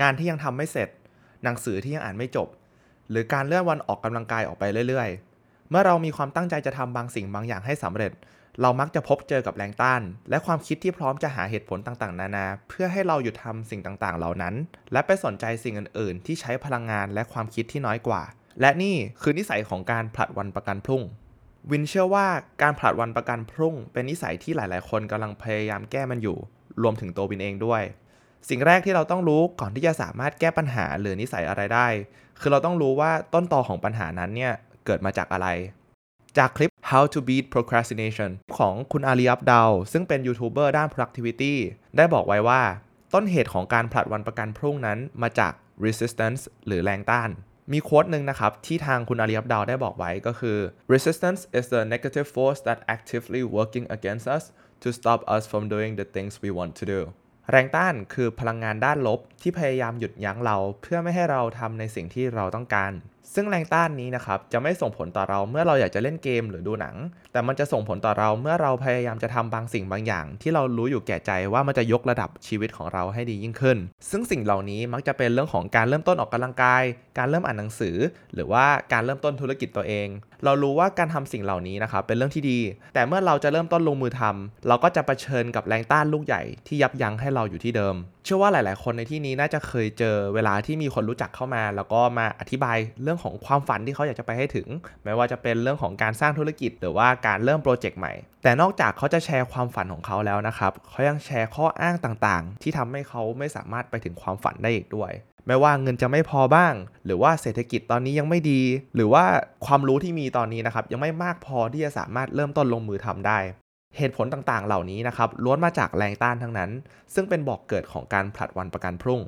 งานที่ยังทำไม่เสร็จ หนังสือที่ยังอ่านไม่จบ หรือการเลื่อนวันออกกำลังกายออกไปเรื่อยๆ เมื่อเรามีความตั้งใจจะทำบางสิ่งบางอย่างให้สำเร็จ เรามักจะพบเจอกับแรงต้าน และความคิดที่พร้อมจะหาเหตุผลต่างๆ นานา เพื่อให้เราหยุดทำสิ่งต่างๆ เหล่านั้น และไปสนใจสิ่งอื่นๆ ที่ใช้พลังงานและความคิดที่น้อยกว่า และนี่คือนิสัยของการผลัดวันประกันพรุ่งวินเชื่อว่าการผลัดวันประกันพรุ่ง เป็นนิสัยที่หลาย ๆ คนกำลังพยายามแก้มันอยู่ รวมถึงตัววินเองด้วย สิ่งแรกที่เราต้องรู้ก่อนที่จะสามารถแก้ปัญหาหรือนิสัยอะไรได้ คือเราต้องรู้ว่าต้นตอของปัญหานั้นเนี่ยเกิดมาจากอะไร จากคลิป How to Beat Procrastination ของคุณอาลีอับดาวซึ่งเป็นยูทูบเบอร์ด้าน productivity ได้บอกไว้ว่า ต้นเหตุของการผลัดวันประกันพรุ่งนั้นมาจาก resistance หรือแรงต้าน มีโค้ดหนึ่งนะครับ ที่ทางคุณอาลีอับดาวได้บอกไว้ก็คือ resistance is the negative force that actively working against us to stop us from doing the things we want to do แรงต้านคือพลังงานด้านลบที่พยายามหยุดยั้งเราเพื่อไม่ให้เราทำในสิ่งที่เราต้องการ ซึ่งแรงต้านนี้นะครับจะไม่ส่งผลต่อเราเมื่อเราอยากจะเล่นเกมหรือดูหนัง แต่มันจะส่งผลต่อเราเมื่อเราพยายามจะทำบางสิ่งบางอย่าง ที่เรารู้อยู่แก่ใจว่ามันจะยกระดับชีวิตของเราให้ดียิ่งขึ้น ซึ่งสิ่งเหล่านี้มักจะเป็นเรื่องของการเริ่มต้นออกกำลังกาย การเริ่มอ่านหนังสือ หรือว่าการเริ่มต้นธุรกิจตัวเอง เรารู้ว่าการทำสิ่งเหล่านี้นะครับเป็นเรื่องที่ดี แต่เมื่อเราจะเริ่มต้นลงมือทำเราก็จะเผชิญกับแรงต้านลูกใหญ่ที่ยับยั้งให้เราอยู่ที่เดิม เชื่อว่าหลาย ๆ คนในที่นี้น่าจะเคยเจอเวลาที่มีคนรู้จักเข้ามา แล้วก็มาอธิบายเรื่องของความฝันที่เขาอยากจะไปให้ถึง ไม่ว่าจะเป็นเรื่องของการสร้างธุรกิจ หรือว่าการเริ่มโปรเจกต์ใหม่ แต่นอกจากเขาจะแชร์ความฝันของเขาแล้วนะครับเขายังแชร์ข้ออ้างต่างๆ ที่ทำให้เขาไม่สามารถไปถึงความฝันได้อีกด้วยไม่ว่าเงินจะไม่พอบ้าง หรือว่าเศรษฐกิจตอนนี้ยังไม่ดี หรือว่าความรู้ที่มีตอนนี้นะครับยังไม่มากพอที่จะสามารถเริ่มต้นลงมือทำได้ เหตุผลต่างๆ เหล่านี้นะครับล้วนมาจากแรงต้านทั้งนั้น ซึ่งเป็นบอกเกิดของการผลัดวันประกันพรุ่ง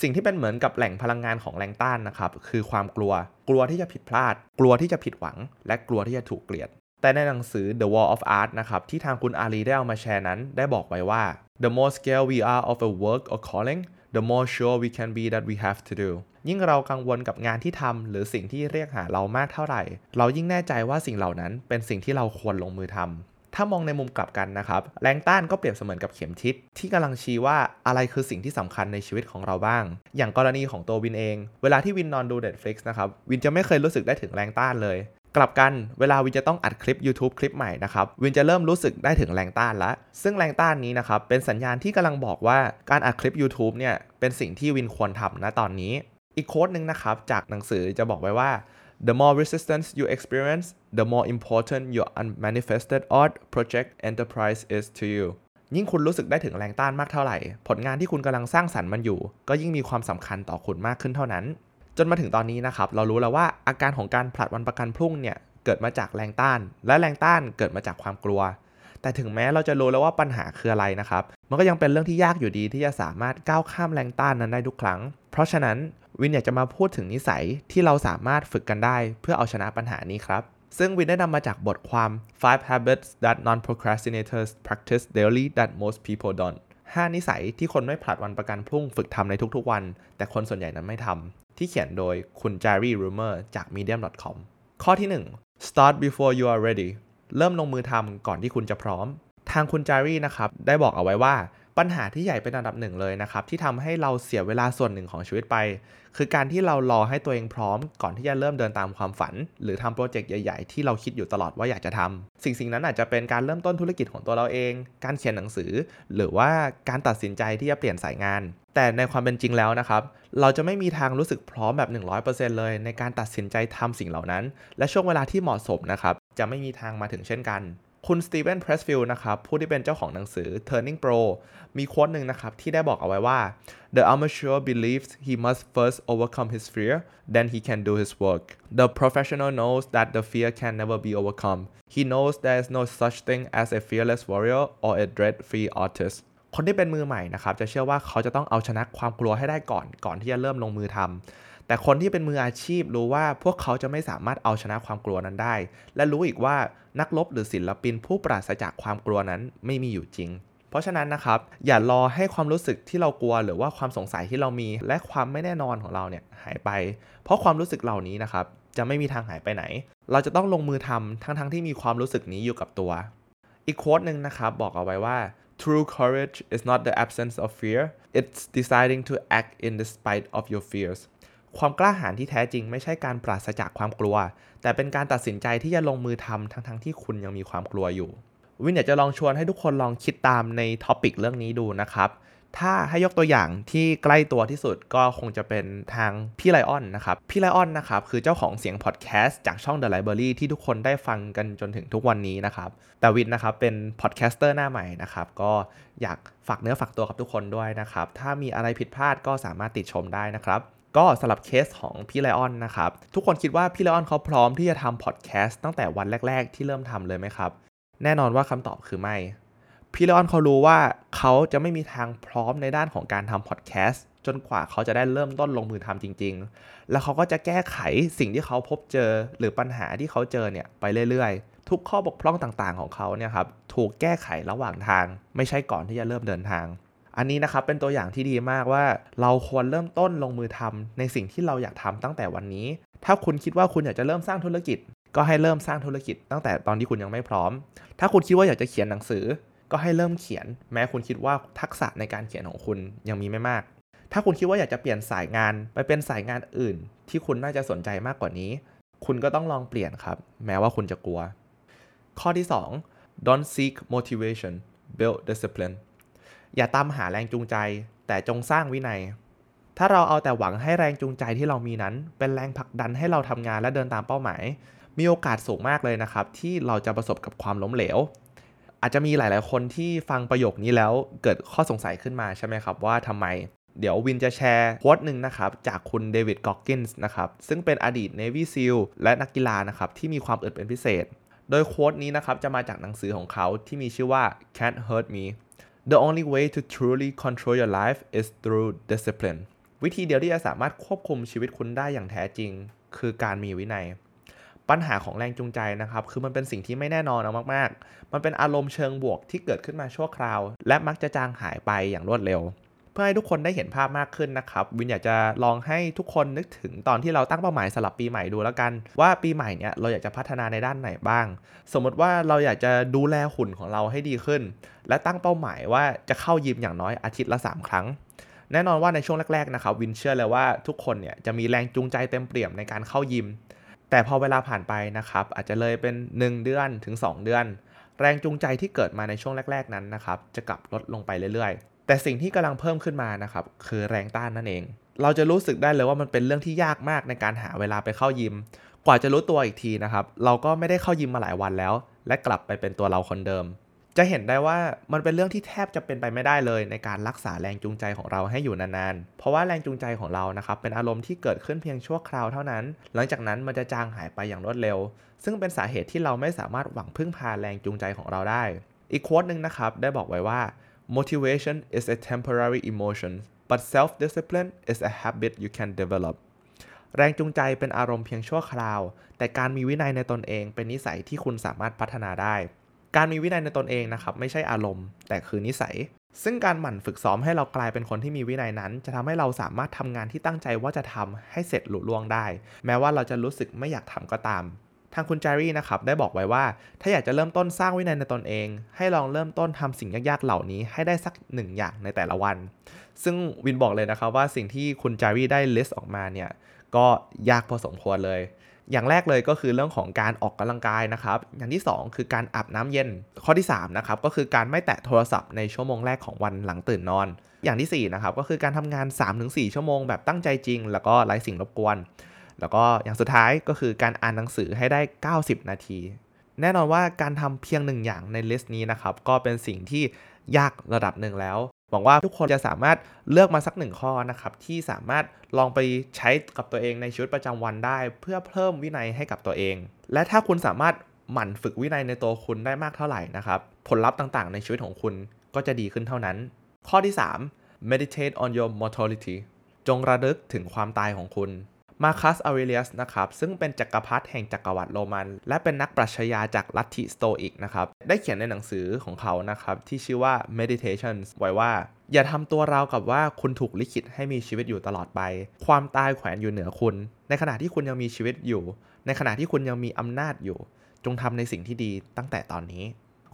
สิ่งที่เป็นเหมือนกับแหล่งพลังงานของแรงต้านนะครับ คือความกลัว กลัวที่จะผิดพลาด กลัวที่จะผิดหวัง และกลัวที่จะถูกเกลียด แต่ในหนังสือ The Wall of Art นะครับ ที่ทางคุณอาลีได้เอามาแชร์นั้น ได้บอกไว้ว่า the more scared we are of a work or calling the more sure we can be that we have to do ยิ่งเรากังวลกับงานที่ทำหรือสิ่งที่เรียกหาเรามากเท่าไหร่ เรายิ่งแน่ใจว่าสิ่งเหล่านั้นเป็นสิ่งที่เราควรลงมือทำ ถ้ามองในมุมกลับกันนะครับแรงต้านก็เปรียบเสมือนกับเข็มทิศที่กำลังชี้ว่าอะไรคือสิ่งที่สำคัญในชีวิตของเราบ้าง อย่างกรณีของตัววินเอง เวลาที่วินนอนดู Netflix นะครับวินจะไม่เคยรู้สึกได้ถึงแรงต้านเลย กลับกันเวลาวินจะต้องอัดคลิป YouTube คลิปใหม่นะครับวินจะเริ่มรู้สึกได้ถึงแรงต้านล้วซึ่งแรงต้านนี้นะครับเป็นสัญญาณที่กำลังบอกว่าการอัดคลิป YouTube เนี่ยเป็นสิ่งที่วินควรทำณตอนนี้ อีกโค้ดหนึ่งนะครับจากหนังสือจะบอกไว้ว่า the more resistance you experience the more important your unmanifested art project enterprise is to you ยิ่งคุณรู้สึกได้ถึงแรงต้านมากเท่าไหร่ ผลงานที่คุณกำลังสร้างสรรค์มันอยู่ ก็ยิ่งมีความสำคัญต่อคุณมากขึ้นเท่านั้น จนมาถึงตอนนี้นะครับ เรารู้แล้วว่าอาการของการผลัดวันประกันพรุ่งเนี่ย เกิดมาจากแรงต้าน และแรงต้านเกิดมาจากความกลัว แต่ถึงแม้เราจะรู้แล้วว่าปัญหาคืออะไรนะครับ มันก็ยังเป็นเรื่องที่ยากอยู่ดีที่จะสามารถก้าวข้ามแรงต้านนั้นได้ทุกครั้ง เพราะฉะนั้นวินอยากจะมาพูดถึงนิสัยที่เราสามารถฝึกกันได้ เพื่อเอาชนะปัญหานี้ครับ ซึ่งวินได้นำมาจากบทความ five habits that non-procrastinators practice daily that most people don't 5 นิสัยที่คนไม่ผลัดวันประกันพรุ่งฝึกทำในทุกๆวัน แต่คนส่วนใหญ่นั้นไม่ทำที่เขียนโดยคุณจารีรูเมอร์จาก medium.com ข้อที่ 1 start before you are ready เริ่มลงมือทำก่อนที่คุณจะพร้อม ทางคุณจารีนะครับได้บอกเอาไว้ว่าปัญหาที่ใหญ่เป็นอันดับหนึ่งเลยนะครับ ที่ทำให้เราเสียเวลาส่วนหนึ่งของชีวิตไป คือการที่เรารอให้ตัวเองพร้อม ก่อนที่จะเริ่มเดินตามความฝัน หรือทำโปรเจกต์ใหญ่ ๆ ที่เราคิดอยู่ตลอดว่าอยากจะทำสิ่งสิ่งนั้นอาจจะเป็นการเริ่มต้นธุรกิจของตัวเราเอง การเขียนหนังสือ หรือว่าการตัดสินใจที่จะเปลี่ยนสายงาน แต่ในความเป็นจริงแล้วนะครับ เราจะไม่มีทางรู้สึกพร้อมแบบ 100%เลย ในการตัดสินใจทำสิ่งเหล่านั้น และช่วงเวลาที่เหมาะสมนะครับ จะไม่มีทางมาถึงเช่นกัน คุณสตีเวนเพรสฟิลด์นะครับผู้ที่เป็นเจ้าของหนังสือ Turning Pro มีโค้ดหนึ่งนะครับที่ได้บอกเอาไว้ว่า The amateur believes he must first overcome his fear then he can do his work The professional knows that the fear can never be overcome He knows there is no such thing as a fearless warrior or a dread-free artist คนที่เป็นมือใหม่นะครับจะเชื่อว่าเขาจะต้องเอาชนะความกลัวให้ได้ก่อนก่อนที่จะเริ่มลงมือทำ แต่คนที่เป็นมืออาชีพรู้ว่าพวกเขาจะไม่สามารถเอาชนะความกลัวนั้นได้ และรู้อีกว่านักรบหรือศิลปินผู้ปราศจากความกลัวนั้นไม่มีอยู่จริง เพราะฉะนั้นนะครับ อย่ารอให้ความรู้สึกที่เรากลัว หรือว่าความสงสัยที่เรามี และความไม่แน่นอนของเราเนี่ยหายไป เพราะความรู้สึกเหล่านี้นะครับจะไม่มีทางหายไปไหน เราจะต้องลงมือทำทั้งๆทที่มีความรู้สึกนี้อยู่กับตัว อีก quote หนึ่งนะครับบอกเอาไว้ว่า True courage is not the absence of fear it's deciding to act in despite of your fears ความกล้าหาญที่แท้จริง ไม่ใช่การปราศจากความกลัว แต่เป็นการตัดสินใจที่จะลงมือทำทั้งๆที่คุณยังมีความกลัวอยู่ วินอยากจะลองชวนให้ทุกคนลองคิดตามใน topic เรื่องนี้ดูนะครับ ถ้าให้ยกตัวอย่างที่ใกล้ตัวที่สุดก็คงจะเป็นทางพี่ไลออนนะครับ พี่ไลออนนะครับคือเจ้าของเสียงพอดแคสต์จากช่อง The Library ที่ทุกคนได้ฟังกันจนถึงทุกวันนี้นะครับ แต่วินนะครับเป็น podcaster หน้าใหม่นะครับ ก็อยากฝากเนื้อฝากตัวกับทุกคนด้วยนะครับ ถ้ามีอะไรผิดพลาดก็สามารถติดชมได้นะครับก็สำหรับเคสของพี่ไลออนนะครับ ทุกคนคิดว่าพี่ไลออนเขาพร้อมที่จะทำพอดแคสต์ตั้งแต่วันแรก ๆ ที่เริ่มทำเลยไหมครับ แน่นอนว่าคำตอบคือไม่ พี่ไลออนเขารู้ว่าเขาจะไม่มีทางพร้อมในด้านของการทำพอดแคสต์จนกว่าเขาจะได้เริ่มต้นลงมือทำจริง ๆ แล้วเขาก็จะแก้ไขสิ่งที่เขาพบเจอหรือปัญหาที่เขาเจอเนี่ยไปเรื่อยๆ ทุกข้อบกพร่องต่างๆของเขาเนี่ยครับถูกแก้ไขระหว่างทาง ไม่ใช่ก่อนที่จะเริ่มเดินทาง อันนี้นะครับเป็นตัวอย่างที่ดีมากว่า เราควรเริ่มต้นลงมือทำในสิ่งที่เราอยากทำตั้งแต่วันนี้ ถ้าคุณคิดว่าคุณอยากจะเริ่มสร้างธุรกิจ ก็ให้เริ่มสร้างธุรกิจตั้งแต่ตอนที่คุณยังไม่พร้อม ถ้าคุณคิดว่าอยากจะเขียนหนังสือ ก็ให้เริ่มเขียน แม้คุณคิดว่าทักษะในการเขียนของคุณยังมีไม่มาก ถ้าคุณคิดว่าอยากจะเปลี่ยนสายงานไปเป็นสายงานอื่น ที่คุณน่าจะสนใจมากกว่านี้ คุณก็ต้องลองเปลี่ยนครับ แม้ว่าคุณจะกลัว ข้อที่ 2 don't seek motivation build discipline อย่าตามหาแรงจูงใจ แต่จงสร้างวินัย ถ้าเราเอาแต่หวังให้แรงจูงใจที่เรามีนั้น เป็นแรงผลักดันให้เราทำงานและเดินตามเป้าหมาย มีโอกาสสูงมากเลยนะครับ ที่เราจะประสบกับความล้มเหลว อาจจะมีหลาย ๆ คนที่ฟังประโยคนี้แล้วเกิดข้อสงสัยขึ้นมาใช่ไหมครับ ว่าทำไม เดี๋ยววินจะแชร์โค้ดหนึ่งนะครับ จากคุณเดวิดกอกกินส์นะครับ ซึ่งเป็นอดีต Navy SEAL และนักกีฬานะครับ ที่มีความอึดเป็นพิเศษ โดยโค้ดนี้นะครับ จะมาจากหนังสือของเขาที่มีชื่อว่า Can't Hurt Me The only way to truly control your life is through discipline วิธีเดียวที่จะสามารถควบคุมชีวิตคุณได้อย่างแท้จริง คือการมีวินัย ปัญหาของแรงจูงใจนะครับ คือมันเป็นสิ่งที่ไม่แน่นอนเอามากๆ มันเป็นอารมณ์เชิงบวกที่เกิดขึ้นมาชั่วคราว และมักจะจางหายไปอย่างรวดเร็ว เพื่อให้ทุกคนได้เห็นภาพมากขึ้นนะครับ วินอยากจะลองให้ทุกคนนึกถึงตอนที่เราตั้งเป้าหมายสำหรับปีใหม่ดูแล้วกัน ว่าปีใหม่เนี่ยเราอยากจะพัฒนาในด้านไหนบ้าง สมมติว่าเราอยากจะดูแลหุ่นของเราให้ดีขึ้น และตั้งเป้าหมายว่าจะเข้ายิมอย่างน้อยอาทิตย์ละ 3 ครั้งแน่นอนว่าในช่วงแรกๆนะครับวินเชื่อเลยว่าทุกคนเนี่ยจะมีแรงจูงใจเต็มเปี่ยมในการเข้ายิม แต่พอเวลาผ่านไปนะครับอาจจะเลยเป็น 1 เดือนถึง 2 เดือน แรงจูงใจที่เกิดมาในช่วงแรก ๆนั้นนะครับจะกลับลดลงไปเรื่อยๆ แต่สิ่งที่กำลังเพิ่มขึ้นมานะครับคือแรงต้านนั่นเอง เราจะรู้สึกได้เลยว่ามันเป็นเรื่องที่ยากมากในการหาเวลาไปเข้ายิม กว่าจะรู้ตัวอีกทีนะครับเราก็ไม่ได้เข้ายิมมาหลายวันแล้ว และกลับไปเป็นตัวเราคนเดิม จะเห็นได้ว่ามันเป็นเรื่องที่แทบจะเป็นไปไม่ได้เลย ในการรักษาแรงจูงใจของเราให้อยู่นานๆ เพราะว่าแรงจูงใจของเรานะครับเป็นอารมณ์ที่เกิดขึ้นเพียงชั่วคราวเท่านั้น หลังจากนั้นมันจะจางหายไปอย่างรวดเร็ว ซึ่งเป็นสาเหตุที่เราไม่สามารถหวังพึ่งพาแรงจูงใจของเราได้ อีกโค้ดหนึ่งนะครับได้บอกไว้ว่า motivation is a temporary emotion but self-discipline is a habit you can develop แรงจูงใจเป็นอารมณ์เพียงชั่วคราว แต่การมีวินัยในตนเองเป็นนิสัยที่คุณสามารถพัฒนาได้ การมีวินัยในตนเองนะครับไม่ใช่อารมณ์ แต่คือนิสัย ซึ่งการหมั่นฝึกซ้อมให้เรากลายเป็นคนที่มีวินัยนั้น จะทำให้เราสามารถทำงานที่ตั้งใจว่าจะทำให้เสร็จหลุล่วงได้ แม้ว่าเราจะรู้สึกไม่อยากทำก็ตาม ทางคุณแจรี่นะครับได้บอกไว้ว่า ถ้าอยากจะเริ่มต้นสร้างวินัยในตนเอง ให้ลองเริ่มต้นทำสิ่งยากๆเหล่านี้ให้ได้สักหนึ่งอย่างในแต่ละวัน ซึ่งวินบอกเลยนะครับว่าสิ่งที่คุณแจรี่ได้ list ออกมาเนี่ยก็ยากพอสมควรเลย อย่างแรกเลยก็คือเรื่องของการออกกำลังกายนะครับ อย่างที่ 2 คือการอาบน้ำเย็น ข้อที่3นะครับก็คือการไม่แตะโทรศัพท์ในชั่วโมงแรกของวันหลังตื่นนอน อย่างที่4นะครับก็คือการทำงาน 3-4 ชั่วโมงแบบตั้งใจจริง แล้วก็ไร้สิ่งรบกวน แล้วก็อย่างสุดท้ายก็คือการอ่านหนังสือให้ได้ 90 นาที แน่นอนว่าการทำเพียงหนึ่งอย่างในลิสต์นี้นะครับก็เป็นสิ่งที่ยากระดับหนึ่งแล้ว หวังว่าทุกคนจะสามารถเลือกมาสักหนึ่งข้อนะครับที่สามารถลองไปใช้กับตัวเองในชีวิตประจำวันได้ เพื่อเพิ่มวินัยให้กับตัวเอง และถ้าคุณสามารถหมั่นฝึกวินัยในตัวคุณได้มากเท่าไหร่นะครับผลลัพธ์ต่างๆ ในชีวิตของคุณก็จะดีขึ้นเท่านั้น ข้อที่ 3 meditate on your mortality จงระลึกถึงความตายของคุณ มาคัสอเวเลียสนะครับซึ่งเป็นจักรพรรดิแห่งจักรวรรดิโรมัน และเป็นนักปรัชญาจากลัทธิสโตอิกนะครับได้เขียนในหนังสือของเขานะครับที่ชื่อว่า Meditations ไว้ว่าอย่าทำตัวราวกับว่าคุณถูกลิขิตให้มีชีวิตอยู่ตลอดไป ความตายแขวนอยู่เหนือคุณ ในขณะที่คุณยังมีชีวิตอยู่ ในขณะที่คุณยังมีอำนาจอยู่ จงทำในสิ่งที่ดีตั้งแต่ตอนนี้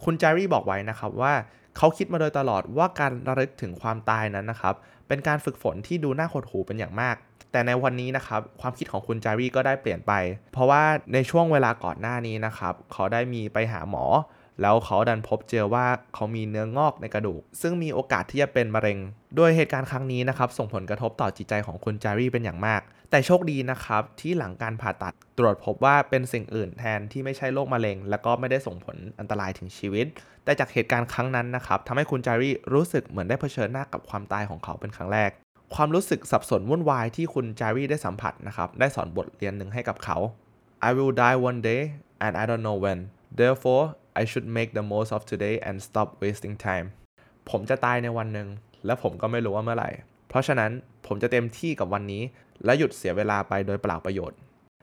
คุณจารีบอกไว้นะครับว่าเขาคิดมาโดยตลอดว่าการระลึกถึงความตายนั้นนะครับ เป็นการฝึกฝนที่ดูน่าหดหู่เป็นอย่างมาก แต่ในวันนี้นะครับความคิดของคุณจารีก็ได้เปลี่ยนไป เพราะว่าในช่วงเวลาก่อนหน้านี้นะครับเขาได้มีไปหาหมอ แล้วเขาดันพบเจอว่าเขามีเนื้องอกในกระดูก ซึ่งมีโอกาสที่จะเป็นมะเร็ง โดยเหตุการณ์ครั้งนี้นะครับส่งผลกระทบต่อจิตใจของคุณจารีเป็นอย่างมาก แต่โชคดีนะครับที่หลังการผ่าตัดตรวจพบว่าเป็นสิ่งอื่นแทนที่ไม่ใช่โรคมะเร็ง และก็ไม่ได้ส่งผลอันตรายถึงชีวิต แต่จากเหตุการณ์ครั้งนั้นนะครับทำให้คุณจารีรู้สึกเหมือนได้เผชิญหน้ากับความตายของเขาเป็นครั้งแรก ความรู้สึกสับสนวุ่นวายที่คุณจารีได้สัมผัสนะครับได้สอนบทเรียนหนึ่งให้กับเขา I will die one day and I don't know when therefore I should make the most of today and stop wasting time ผมจะตายในวันหนึ่งและผมก็ไม่รู้ว่าเมื่อไหร่ เพราะฉะนั้นผมจะเต็มที่กับวันนี้ และหยุดเสียเวลาไปโดยเปล่าประโยชน์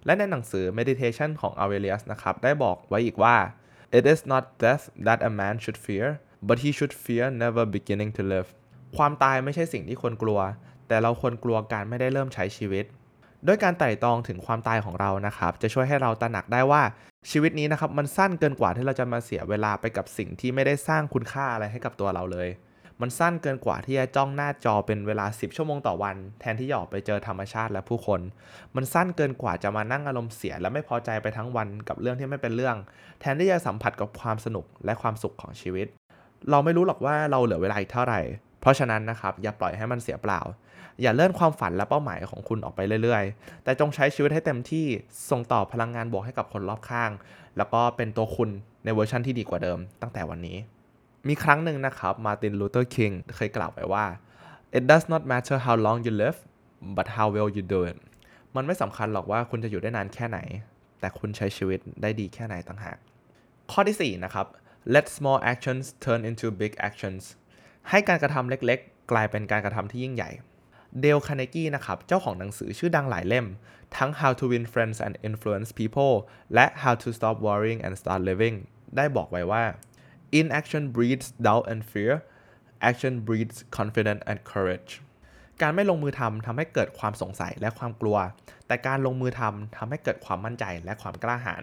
และในหนังสือ Meditation ของ Aurelius นะครับ ได้บอกไว้อีกว่า It is not death that a man should fear but he should fear never beginning to live ความตายไม่ใช่สิ่งที่ควรกลัว แต่เราควรกลัวการไม่ได้เริ่มใช้ชีวิต ด้วยการไต่ตองถึงความตายของเรานะครับ จะช่วยให้เราตระหนักได้ว่าชีวิตนี้นะครับมันสั้นเกินกว่าที่เราจะมาเสียเวลาไปกับสิ่งที่ไม่ได้สร้างคุณค่าอะไรให้กับตัวเราเลย มันสั้นเกินกว่าที่จะจ้องหน้าจอเป็นเวลา 10 ชั่วโมงต่อวัน แทนที่จะออกไปเจอธรรมชาติและผู้คน มันสั้นเกินกว่าจะมานั่งอารมณ์เสีย และไม่พอใจไปทั้งวันกับเรื่องที่ไม่เป็นเรื่อง แทนที่จะสัมผัสกับความสนุกและความสุขของชีวิต เราไม่รู้หรอกว่าเราเหลือเวลาอีกเท่าไหร่ เพราะฉะนั้นนะครับอย่าปล่อยให้มันเสียเปล่า อย่าเลื่อนความฝันและเป้าหมายของคุณออกไปเรื่อยๆ แต่จงใช้ชีวิตให้เต็มที่ส่งต่อพลังงานบวกให้กับคนรอบข้าง แล้วก็เป็นตัวคุณในเวอร์ชันที่ดีกว่าเดิม ตั้งแต่วันนี้ มีครั้งหนึ่งนะครับมาร์ตินลูเทอร์คิงเคยกล่าวไว้ว่า it does not matter how long you live but how well you do it มันไม่สำคัญหรอกว่าคุณจะอยู่ได้นานแค่ไหน แต่คุณใช้ชีวิตได้ดีแค่ไหนต่างหากข้อที่ 4 นะครับ let small actions turn into big actions ให้การกระทำเล็กๆ กลายเป็นการกระทำที่ยิ่งใหญ่ เดลคาเนกี้นะครับเจ้าของหนังสือชื่อดังหลายเล่ม ทั้ง How to Win Friends and Influence People และ How to Stop Worrying and Start Living ได้บอกไว้ว่า inaction breeds doubt and fear action breeds confidence and courage การไม่ลงมือทำทำให้เกิดความสงสัยและความกลัว แต่การลงมือทำทำให้เกิดความมั่นใจและความกล้าหาญ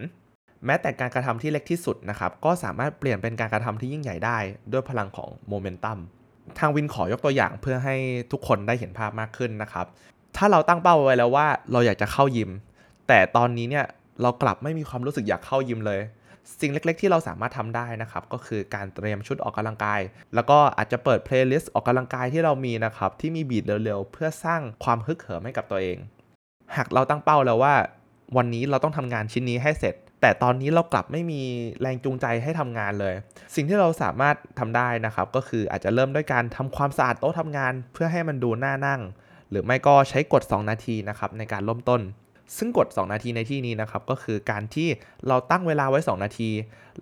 แม้แต่การกระทำที่เล็กที่สุดนะครับก็สามารถเปลี่ยนเป็นการกระทำที่ยิ่งใหญ่ได้ ด้วยพลังของโมเมนตัม ทางวินขอยกตัวอย่างเพื่อให้ทุกคนได้เห็นภาพมากขึ้นนะครับ ถ้าเราตั้งเป้าไว้แล้วว่าเราอยากจะเข้ายิม แต่ตอนนี้เนี่ยเรากลับไม่มีความรู้สึกอยากเข้ายิมเลย สิ่งเล็กๆ ที่เราสามารถทำได้นะครับ ก็คือการเตรียมชุดออกกำลังกาย แล้วก็อาจจะเปิด playlist ออกกำลังกายที่เรามีนะครับ ที่มี beat เร็วๆ เพื่อสร้างความฮึกเหิมให้กับตัวเอง หากเราตั้งเป้าแล้วว่า วันนี้เราต้องทำงานชิ้นนี้ให้เสร็จ แต่ตอนนี้เรากลับไม่มีแรงจูงใจให้ทำงานเลย สิ่งที่เราสามารถทำได้นะครับ ก็คืออาจจะเริ่มด้วยการทำความสะอาดโต๊ะทำงาน เพื่อให้มันดูน่านั่ง หรือไม่ก็ใช้กด2นาทีนะครับในการเริ่มต้น ซึ่งกด2นาทีในที่นี้นะครับ ก็คือการที่เราตั้งเวลาไว้ 2 นาที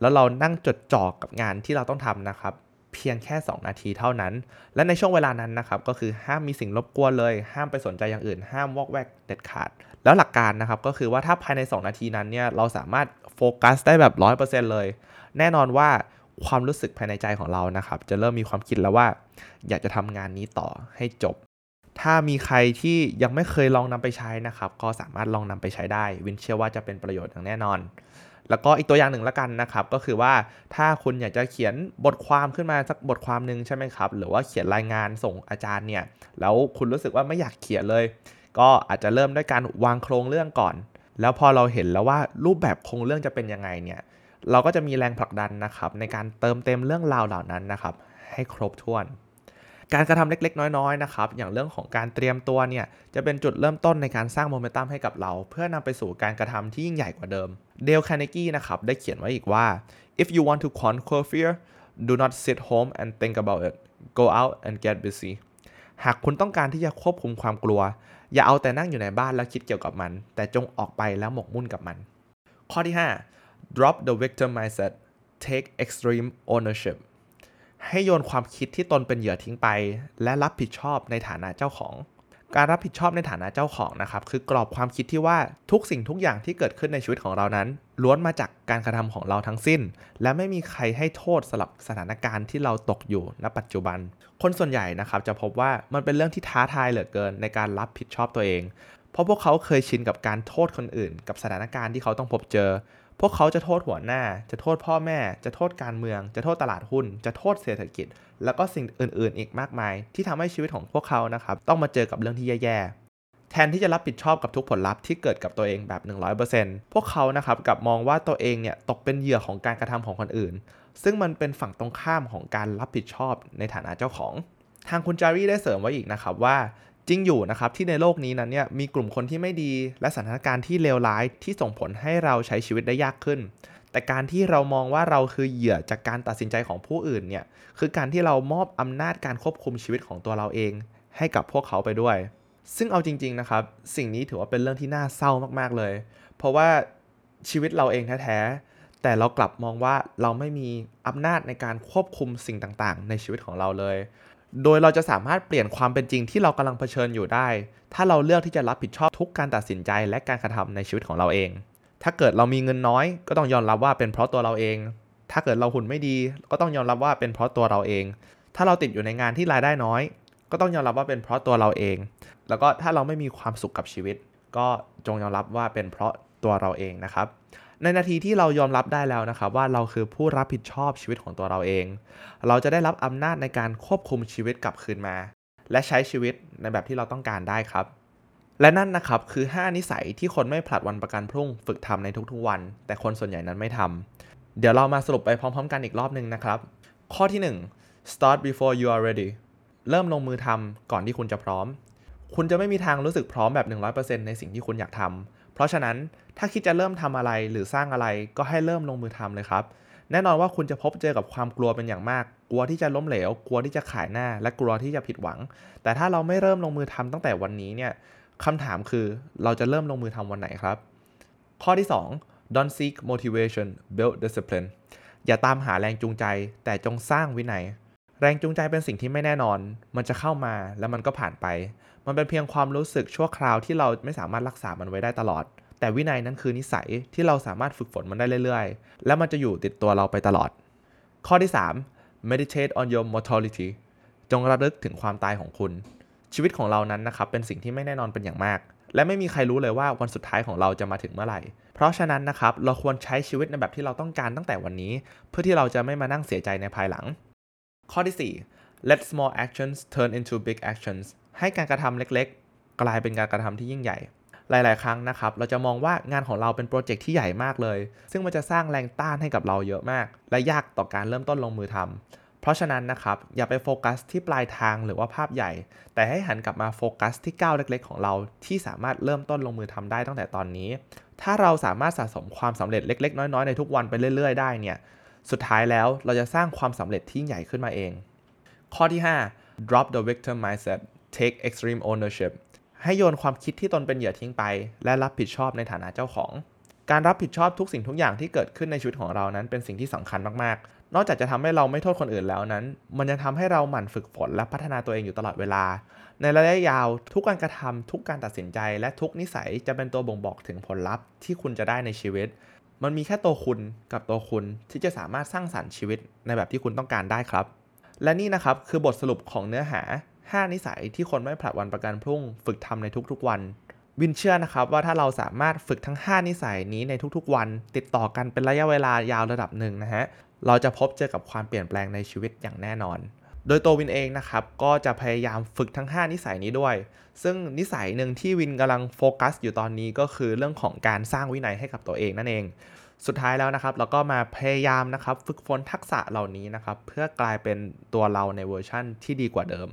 แล้วเรานั่งจดจ่อกับงานที่เราต้องทำนะครับเพียงแค่ 2 นาทีเท่านั้น และในช่วงเวลานั้นนะครับ ก็คือห้ามมีสิ่งรบกวนเลย ห้ามไปสนใจอย่างอื่น ห้ามวอกแวกเด็ดขาด แล้วหลักการนะครับก็คือว่าถ้าภายใน 2 นาทีนั้นเนี่ยเราสามารถโฟกัสได้แบบ 100%เลย แน่นอนว่าความรู้สึกภายในใจของเรานะครับ จะเริ่มมีความคิดแล้วว่า อยากจะทำงานนี้ต่อให้จบ ถ้ามีใครที่ยังไม่เคยลองนำไปใช้นะครับ ก็สามารถลองนำไปใช้ได้ วินเชื่อว่าจะเป็นประโยชน์อย่างแน่นอน แล้วก็อีกตัวอย่างหนึ่งละกันนะครับ ก็คือว่าถ้าคุณอยากจะเขียนบทความขึ้นมาสักบทความหนึ่งใช่ไหมครับ หรือว่าเขียนรายงานส่งอาจารย์เนี่ย แล้วคุณรู้สึกว่าไม่อยากเขียนเลย ก็อาจจะเริ่มด้วยการวางโครงเรื่องก่อน แล้วพอเราเห็นแล้วว่ารูปแบบโครงเรื่องจะเป็นยังไงเนี่ยเราก็จะมีแรงผลักดันนะครับ ในการเติมเต็มเรื่องราวเหล่านั้นนะครับ ให้ครบถ้วน การกระทำเล็กๆ น้อยๆนะครับ อย่างเรื่องของการเตรียมตัวเนี่ยจะเป็นจุดเริ่มต้นในการสร้างโมเมนตัมให้กับเรา เพื่อนำไปสู่การกระทำที่ยิ่งใหญ่กว่าเดิมเดลคาร์เนกี้นะครับได้เขียนไว้อีกว่า if you want to conquer fear do not sit home and think about it go out and get busy หากคุณต้องการที่จะควบคุมความกลัว อย่าเอาแต่นั่งอยู่ในบ้านแล้วคิดเกี่ยวกับมัน แต่จงออกไปแล้วหมกมุ่นกับมัน ข้อที่ 5 drop the victim mindset take extreme ownership ให้โยนความคิดที่ตนเป็นเหยื่อทิ้งไป และรับผิดชอบในฐานะเจ้าของ การรับผิดชอบในฐานะเจ้าของนะครับคือกรอบความคิดที่ว่าทุกสิ่งทุกอย่างที่เกิดขึ้นในชีวิตของเรานั้น ล้วนมาจากการกระทำของเราทั้งสิ้น และไม่มีใครให้โทษสำหรับสถานการณ์ที่เราตกอยู่ณปัจจุบัน คนส่วนใหญ่นะครับจะพบว่ามันเป็นเรื่องที่ท้าทายเหลือเกินในการรับผิดชอบตัวเอง เพราะพวกเขาเคยชินกับการโทษคนอื่น กับสถานการณ์ที่เขาต้องพบเจอ พวกเขาจะโทษหัวหน้า จะโทษพ่อแม่ จะโทษการเมือง จะโทษตลาดหุ้น จะโทษเศรษฐกิจ แล้วก็สิ่งอื่น ๆ อีกมากมาย ที่ทำให้ชีวิตของพวกเขานะครับต้องมาเจอกับเรื่องที่แย่ๆ แทนที่จะรับผิดชอบกับทุกผลลัพธ์ที่เกิดกับตัวเองแบบ 100%พวกเขานะครับกับมองว่าตัวเองเนี่ยตกเป็นเหยื่อของการกระทำของคนอื่น ซึ่งมันเป็นฝั่งตรงข้ามของการรับผิดชอบในฐานะเจ้าของ ทางคุณจารีได้เสริมไว้อีกนะครับว่า จริงอยู่นะครับที่ในโลกนี้นั้นเนี่ยมีกลุ่มคนที่ไม่ดีและสถานการณ์ที่เลวร้ายที่ส่งผลให้เราใช้ชีวิตได้ยากขึ้น แต่การที่เรามองว่าเราคือเหยื่อจากการตัดสินใจของผู้อื่นเนี่ยคือการที่เรามอบอำนาจการควบคุมชีวิตของตัวเราเอง ให้กับพวกเขาไปด้วย ซึ่งเอาจริง ๆนะครับ สิ่งนี้ถือว่าเป็นเรื่องที่น่าเศร้ามากๆเลย เพราะว่าชีวิตเราเองแท้ๆแต่เรากลับมองว่าเราไม่มีอำนาจในการควบคุมสิ่งต่างๆ ในชีวิตของเราเลย โดยเราจะสามารถเปลี่ยนความเป็นจริงที่เรากำลังเผชิญอยู่ได้ ถ้าเราเลือกที่จะรับผิดชอบทุกการตัดสินใจและการกระทำในชีวิตของเราเอง ถ้าเกิดเรามีเงินน้อย ก็ต้องยอมรับว่าเป็นเพราะตัวเราเอง ถ้าเกิดเราหุ่นไม่ดี ก็ต้องยอมรับว่าเป็นเพราะตัวเราเอง ถ้าเราติดอยู่ในงานที่รายได้น้อย ก็ต้องยอมรับว่าเป็นเพราะตัวเราเอง แล้วก็ถ้าเราไม่มีความสุขกับชีวิต ก็จงยอมรับว่าเป็นเพราะตัวเราเองนะครับ ในนาทีที่เรายอมรับได้แล้วนะครับ ว่าเราคือผู้รับผิดชอบชีวิตของตัวเราเอง เราจะได้รับอำนาจในการควบคุมชีวิตกลับคืนมา และใช้ชีวิตในแบบที่เราต้องการได้ครับ และนั่นนะครับคือ 5 นิสัยที่คนไม่ผลัดวันประกันพรุ่ง ฝึกทำในทุกๆวัน แต่คนส่วนใหญ่นั้นไม่ทำเดี๋ยวเรามาสรุปไปพร้อมๆ กันอีกรอบหนึ่งนะครับ ข้อที่ 1 start before you are ready เริ่มลงมือทำก่อนที่คุณจะพร้อม คุณจะไม่มีทางรู้สึกพร้อมแบบ 100%ในสิ่งที่คุณอยากทำเพราะฉะนั้นถ้าคิดจะเริ่มทำอะไรหรือสร้างอะไรก็ให้เริ่มลงมือทำเลยครับ แน่นอนว่าคุณจะพบเจอกับความกลัวเป็นอย่างมาก กลัวที่จะล้มเหลว กลัวที่จะขายหน้า และกลัวที่จะผิดหวัง แต่ถ้าเราไม่เริ่มลงมือทำตั้งแต่วันนี้เนี่ยคำถามคือเราจะเริ่มลงมือทำวันไหนครับ ข้อที่ 2 don't seek motivation build discipline อย่าตามหาแรงจูงใจ แต่จงสร้างวินัย แรงจูงใจเป็นสิ่งที่ไม่แน่นอน มันจะเข้ามาแล้วมันก็ผ่านไป มันเป็นเพียงความรู้สึกชั่วคราวที่เราไม่สามารถรักษามันไว้ได้ตลอด แต่วินัยนั้นคือนิสัยที่เราสามารถฝึกฝนมันได้เรื่อยๆ และมันจะอยู่ติดตัวเราไปตลอด ข้อที่ 3 meditate on your mortality จงระลึกถึงความตายของคุณ ชีวิตของเรานั้นนะครับเป็นสิ่งที่ไม่แน่นอนเป็นอย่างมาก และไม่มีใครรู้เลยว่าวันสุดท้ายของเราจะมาถึงเมื่อไหร่ เพราะฉะนั้นนะครับเราควรใช้ชีวิตในแบบที่เราต้องการตั้งแต่วันนี้ เพื่อที่เราจะไม่มานั่งเสียใจในภายหลัง ข้อที่ 4 let small actions turn into big actions ให้การกระทำเล็กๆ กลายเป็นการกระทำที่ยิ่งใหญ่ หลาย ๆ ครั้งนะครับ เราจะมองว่างานของเราเป็นโปรเจกต์ที่ใหญ่มากเลย ซึ่งมันจะสร้างแรงต้านให้กับเราเยอะมาก และยากต่อการเริ่มต้นลงมือทำเพราะฉะนั้นนะครับ อย่าไปโฟกัสที่ปลายทางหรือว่าภาพใหญ่ แต่ให้หันกลับมาโฟกัสที่ก้าวเล็ก ๆ ของเราที่สามารถเริ่มต้นลงมือทำได้ตั้งแต่ตอนนี้ ถ้าเราสามารถสะสมความสำเร็จเล็ก ๆ น้อย ๆ ในทุกวันไปเรื่อย ๆ ได้เนี่ย สุดท้ายแล้วเราจะสร้างความสำเร็จที่ใหญ่ขึ้นมาเอง ข้อที่ 5 drop the victim mindset take extreme ownership ให้โยนความคิดที่ตนเป็นเหยื่อทิ้งไป และรับผิดชอบในฐานะเจ้าของ การรับผิดชอบทุกสิ่งทุกอย่างที่เกิดขึ้นในชีวิตของเรานั้นเป็นสิ่งที่สำคัญมากๆ นอกจากจะทำให้เราไม่โทษคนอื่นแล้วนั้น มันยังทำให้เราหมั่นฝึกฝนและพัฒนาตัวเองอยู่ตลอดเวลา ในระยะยาวทุกการกระทำทุกการตัดสินใจ และทุกนิสัยจะเป็นตัวบ่งบอกถึงผลลัพธ์ที่คุณจะได้ในชีวิต มันมีแค่ตัวคุณกับตัวคุณที่จะสามารถสร้างสรรค์ชีวิตในแบบที่คุณต้องการได้ครับ และนี่นะครับคือบทสรุปของเนื้อหา 5 นิสัยที่คนไม่ผลัดวันประกันพรุ่ง ฝึกทำในทุกๆวัน วินเชื่อนะครับว่าถ้าเราสามารถฝึกทั้ง 5 นิสัยนี้ในทุกๆวัน ติดต่อกันเป็นระยะเวลายาวระดับหนึ่งนะฮะเราจะพบเจอกับความเปลี่ยนแปลงในชีวิตอย่างแน่นอน โดยตัววินเองนะครับก็จะพยายามฝึกทั้ง 5 นิสัยนี้ด้วย ซึ่งนิสัยหนึ่งที่วินกำลังโฟกัส อยู่ตอนนี้ก็คือเรื่องของการสร้างวินัยให้กับตัวเองนั่นเองสุดท้ายแล้วนะครับเราก็มาพยายามนะครับ ฝึกฝนทักษะเหล่านี้นะครับ เพื่อกลายเป็นตัวเราในเวอร์ชั่นที่ดีกว่าเดิม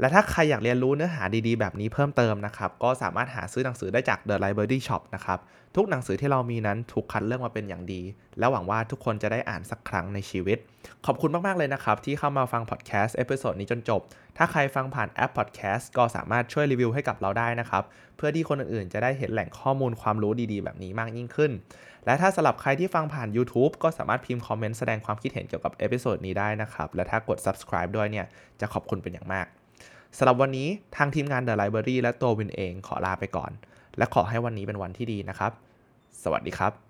และถ้าใครอยากเรียนรู้เนื้อหาดีๆ แบบนี้เพิ่มเติมนะครับ ก็สามารถหาซื้อหนังสือได้จาก The Library Shop นะครับ ทุกหนังสือที่เรามีนั้นถูกคัดเลือกมาเป็นอย่างดี และหวังว่าทุกคนจะได้อ่านสักครั้งในชีวิต ขอบคุณมาก ๆ เลยนะครับ ที่เข้ามาฟังพอดแคสต์ episode นี้จนจบ ถ้าใครฟังผ่านแอปพอดแคสต์ก็สามารถช่วยรีวิวให้กับเราได้นะครับ เพื่อที่คนอื่นๆ จะได้เห็นแหล่งข้อมูลความรู้ดีๆ แบบนี้มากยิ่งขึ้น และถ้าสำหรับใครที่ฟังผ่าน YouTube ก็สามารถพิมพ์คอมเมนต์แสดงความคิดเห็นเกี่ยวกับ episode นี้ได้นะครับ และถ้ากด subscribe ด้วยเนี่ยจะขอบคุณเป็นอย่างมาก สำหรับวันนี้ทางทีมงาน The Library และตัววินเองขอลาไปก่อน และขอให้วันนี้เป็นวันที่ดีนะครับ สวัสดีครับ